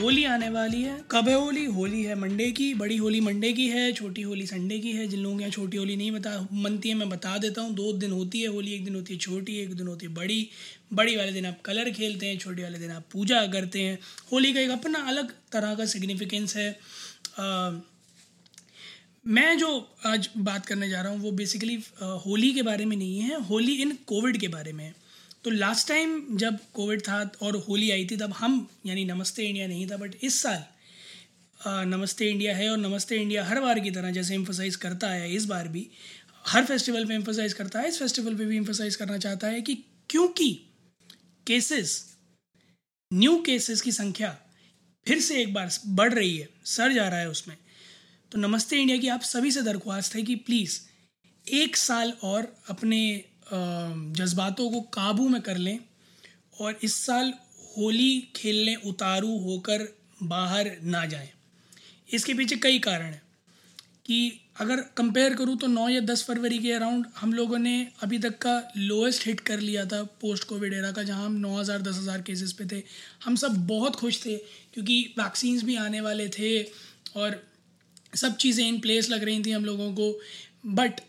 होली आने वाली है। कब है होली? होली है मंडे की। बड़ी होली मंडे की है छोटी होली संडे की है। जिन लोगों के यहाँ छोटी होली नहीं बता मनती है मैं बता देता हूँ। दो दिन होती है होली एक दिन होती है छोटी एक दिन होती है बड़ी। बड़ी वाले दिन आप कलर खेलते हैं छोटे वाले दिन आप पूजा करते हैं। होली का एक अपना अलग तरह का सिग्निफिकेंस है। आ, मैं जो आज बात करने जा रहा हूँ वो बेसिकली होली के बारे में नहीं है। होली इन कोविड के बारे में है। तो लास्ट टाइम जब कोविड था और होली आई थी तब हम यानी नमस्ते इंडिया नहीं था बट इस साल आ, नमस्ते इंडिया है और नमस्ते इंडिया हर बार की तरह जैसे एम्फोसाइज करता है इस बार भी हर फेस्टिवल पे एम्फोसाइज करता है इस फेस्टिवल पे भी एम्फोसाइज करना चाहता है कि क्योंकि केसेस न्यू केसेस की संख्या फिर से एक बार बढ़ रही है सर जा रहा है उसमें। तो नमस्ते इंडिया की आप सभी से दरख्वास्त है कि प्लीज़ एक साल और अपने जज्बातों को काबू में कर लें और इस साल होली खेलने उतारू होकर बाहर ना जाएँ। इसके पीछे कई कारण हैं कि अगर कंपेयर करूँ तो 9 या 10 फरवरी के अराउंड हम लोगों ने अभी तक का लोएस्ट हिट कर लिया था पोस्ट कोविड एरा का, जहाँ हम 9000 10000 केसेस पे थे। हम सब बहुत खुश थे क्योंकि वैक्सीन्स भी आने वाले थे और सब चीज़ें इन प्लेस लग रही थी हम लोगों को। बट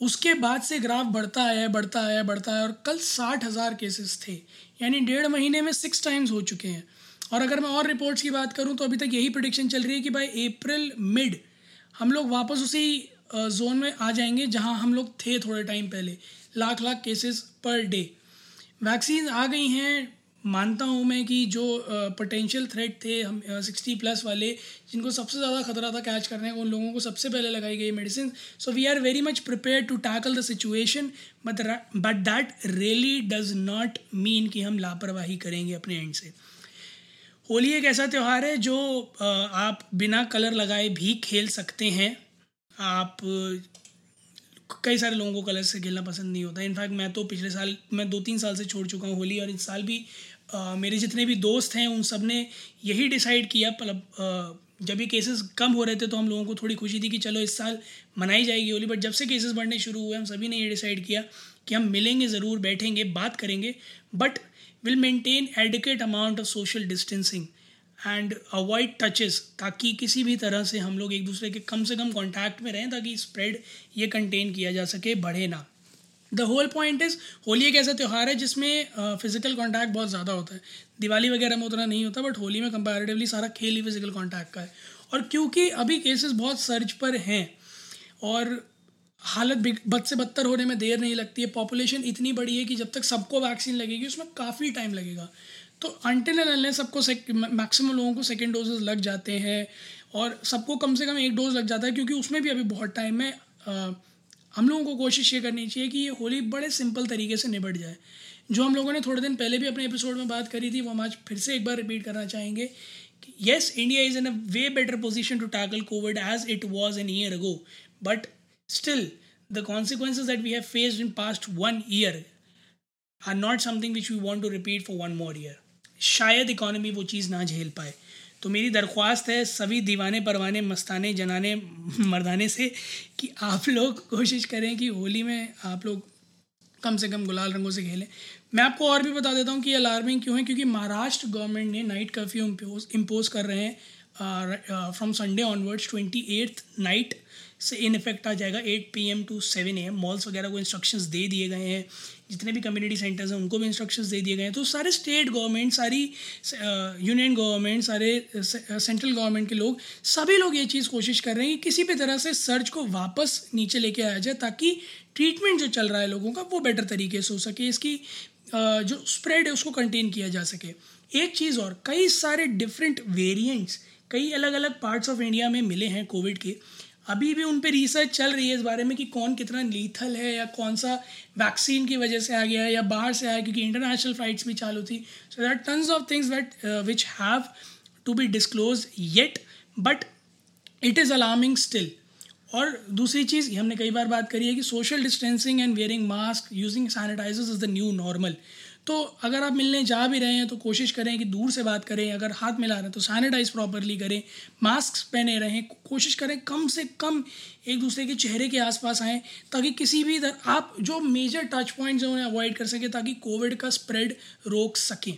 उसके बाद से ग्राफ बढ़ता है बढ़ता है बढ़ता है और कल साठ हज़ार केसेस थे। यानी डेढ़ महीने में सिक्स टाइम्स हो चुके हैं। और अगर मैं और रिपोर्ट्स की बात करूँ तो अभी तक यही प्रडिक्शन चल रही है कि बाई अप्रैल मिड हम लोग वापस उसी जोन में आ जाएँगे जहाँ हम लोग थे थोड़े टाइम पहले lakh lakh cases per day vaccine आ गई हैं मानता हूँ मैं कि जो पोटेंशियल थ्रेट थे हम सिक्सटी प्लस वाले, जिनको सबसे ज़्यादा खतरा था कैच करने का, उन लोगों को सबसे पहले लगाई गई medicine so we are very much prepare to tackle the situation but but that really does not mean कि हम लापरवाही करेंगे अपने एंड से. होली एक ऐसा त्यौहार है जो आप बिना कलर लगाए भी खेल सकते हैं. आप कई सारे लोगों को कलर से खेलना पसंद नहीं होता। इनफैक्ट मैं तो पिछले साल मैं दो तीन साल से छोड़ चुका हूँ होली और इस साल भी आ, मेरे जितने भी दोस्त हैं उन सबने यही डिसाइड किया मतलब जब भी केसेस कम हो रहे थे तो हम लोगों को थोड़ी खुशी थी कि चलो इस साल मनाई जाएगी होली बट जब से केसेस बढ़ने शुरू हुए हम सभी ने ये डिसाइड किया कि हम मिलेंगे ज़रूर बैठेंगे बात करेंगे but will maintain adequate amount of social distancing and avoid touches ताकि किसी भी तरह से हम लोग एक दूसरे के कम से कम कॉन्टैक्ट में रहें ताकि स्प्रेड ये कंटेन किया जा सके, बढ़े ना। The whole point is Holi एक ऐसा त्यौहार है जिसमें फ़िज़िकल कॉन्टैक्ट बहुत ज़्यादा होता है। दिवाली वगैरह में उतना नहीं होता बट होली में कंपैरेटिवली सारा खेल ही फ़िज़िकल कॉन्टैक्ट का है। और क्योंकि अभी केसेस बहुत सर्च पर हैं, और हालत बद से बदतर होने में देर नहीं लगती है पॉपुलेशन इतनी बड़ी है कि जब तक सबको वैक्सीन लगेगी, उसमें काफ़ी टाइम लगेगा। तो अनटिल एंड सबको मैक्सिमम लोगों को सेकेंड डोजेज लग जाते हैं और सबको कम से कम एक डोज लग जाता है क्योंकि उसमें भी अभी बहुत टाइम है हम लोगों को कोशिश ये करनी चाहिए कि ये होली बड़े सिंपल तरीके से निबट जाए। जो हम लोगों ने थोड़े दिन पहले भी अपने एपिसोड में बात करी थी, वो हम आज फिर से एक बार रिपीट करना चाहेंगे कि yes India is in a way better position to tackle Covid as it was an year ago but still the consequences that we have faced in past one year are not something which we want to repeat for one more year शायद economy वो चीज़ ना झेल पाए। तो मेरी दरख्वास्त है सभी दीवाने परवाने, मस्ताने जनाने मर्दाने से कि आप लोग कोशिश करें कि होली में आप लोग कम से कम गुलाल रंगों से खेलें। मैं आपको और भी बता देता हूँ कि अलार्मिंग क्यों है? क्योंकि महाराष्ट्र गवर्नमेंट ने नाइट कर्फ्यू इम्पोज कर रहे हैं from Sunday onwards twenty eighth night से इन इफ़ेक्ट आ जाएगा eight P M to seven A M malls वगैरह को इंस्ट्रक्शंस दे दिए गए हैं। जितने भी कम्युनिटी सेंटर्स हैं, उनको भी इंस्ट्रक्शंस दे दिए गए हैं। तो सारे स्टेट गवर्नमेंट सारी यूनियन गवर्नमेंट सारे सेंट्रल गवर्नमेंट के लोग, सभी लोग ये चीज़ कोशिश कर रहे हैं कि किसी भी तरह से सर्च को वापस नीचे लेके आया जाए, ताकि ट्रीटमेंट जो चल रहा है लोगों का, वो बेटर तरीके से हो सके, इसकी जो स्प्रेड है, उसको कंटेन किया जा सके। एक चीज़ और, कई सारे डिफरेंट वेरिएंट्स कई अलग अलग पार्ट्स ऑफ़ इंडिया में मिले हैं कोविड के। अभी भी उन पर रिसर्च चल रही है इस बारे में कि कौन कितना लीथल है या कौन सा वैक्सीन की वजह से आ गया है या बाहर से आया क्योंकि इंटरनेशनल फ्लाइट्स भी चालू थी। So that tons of things that which have to be disclose yet but it is alarming still और दूसरी चीज़ हमने कई बार बात करी है कि social distancing and wearing mask using sanitisers is the new normal तो अगर आप मिलने जा भी रहे हैं तो कोशिश करें कि दूर से बात करें, अगर हाथ मिला रहे हैं तो सैनिटाइज प्रॉपरली करें मास्क पहने रहें, कोशिश करें कम से कम एक दूसरे के चेहरे के आसपास आएँ, ताकि किसी भी आप जो मेजर टच पॉइंट्स हैं उन्हें अवॉइड कर सकें, ताकि कोविड का स्प्रेड रोक सकें।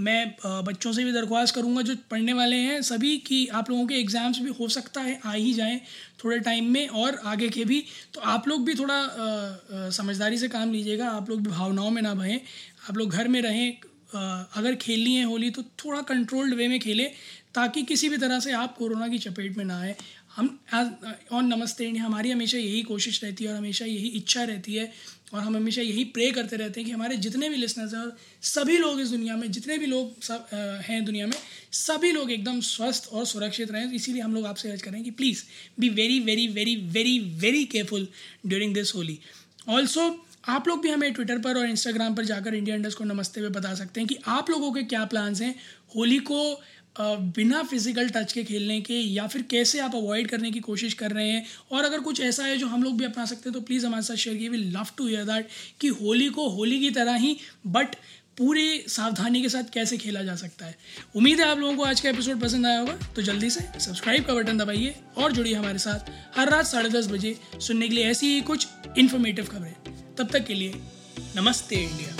मैं बच्चों से भी दरख्वास्त करूँगा, जो पढ़ने वाले हैं, सभी कि आप लोगों के एग्ज़ाम्स भी हो सकता है, आ ही जाएँ थोड़े टाइम में और आगे के भी। तो आप लोग भी थोड़ा समझदारी से काम लीजिएगा, आप लोग भी भावनाओं में ना बहें, आप लोग घर में रहें अगर खेलनी है होली तो थोड़ा कंट्रोल्ड वे में खेलें, ताकि किसी भी तरह से आप कोरोना की चपेट में ना आए। हम ऑन नमस्ते इंडिया हमारी हमेशा यही कोशिश रहती है और हमेशा यही इच्छा रहती है और हम हमेशा यही प्रे करते रहते हैं कि हमारे जितने भी लिसनर्स हैं सभी लोग इस दुनिया में, जितने भी लोग सब हैं दुनिया में, सभी लोग एकदम स्वस्थ और सुरक्षित रहें। इसीलिए हम लोग आपसे अर्ज़ करें कि please be very very very very very careful during this Holi. Also आप लोग भी हमें ट्विटर पर और इंस्टाग्राम पर जाकर इंडिया इंडस्ट को नमस्ते में बता सकते हैं कि आप लोगों के क्या प्लान्स हैं होली को बिना फ़िज़िकल टच के खेलने के या फिर कैसे आप अवॉइड करने की कोशिश कर रहे हैं? और अगर कुछ ऐसा है जो हम लोग भी अपना सकते हैं तो प्लीज़ हमारे साथ शेयर कीजिए we love to hear that कि होली को होली की तरह ही बट पूरी सावधानी के साथ कैसे खेला जा सकता है। उम्मीद है आप लोगों को आज का एपिसोड पसंद आया होगा। तो जल्दी से सब्सक्राइब का बटन दबाइए और जुड़िए हमारे साथ हर रात साढ़े दस बजे सुनने के लिए ऐसी ही कुछ इन्फॉर्मेटिव खबरें। तब तक के लिए नमस्ते इंडिया।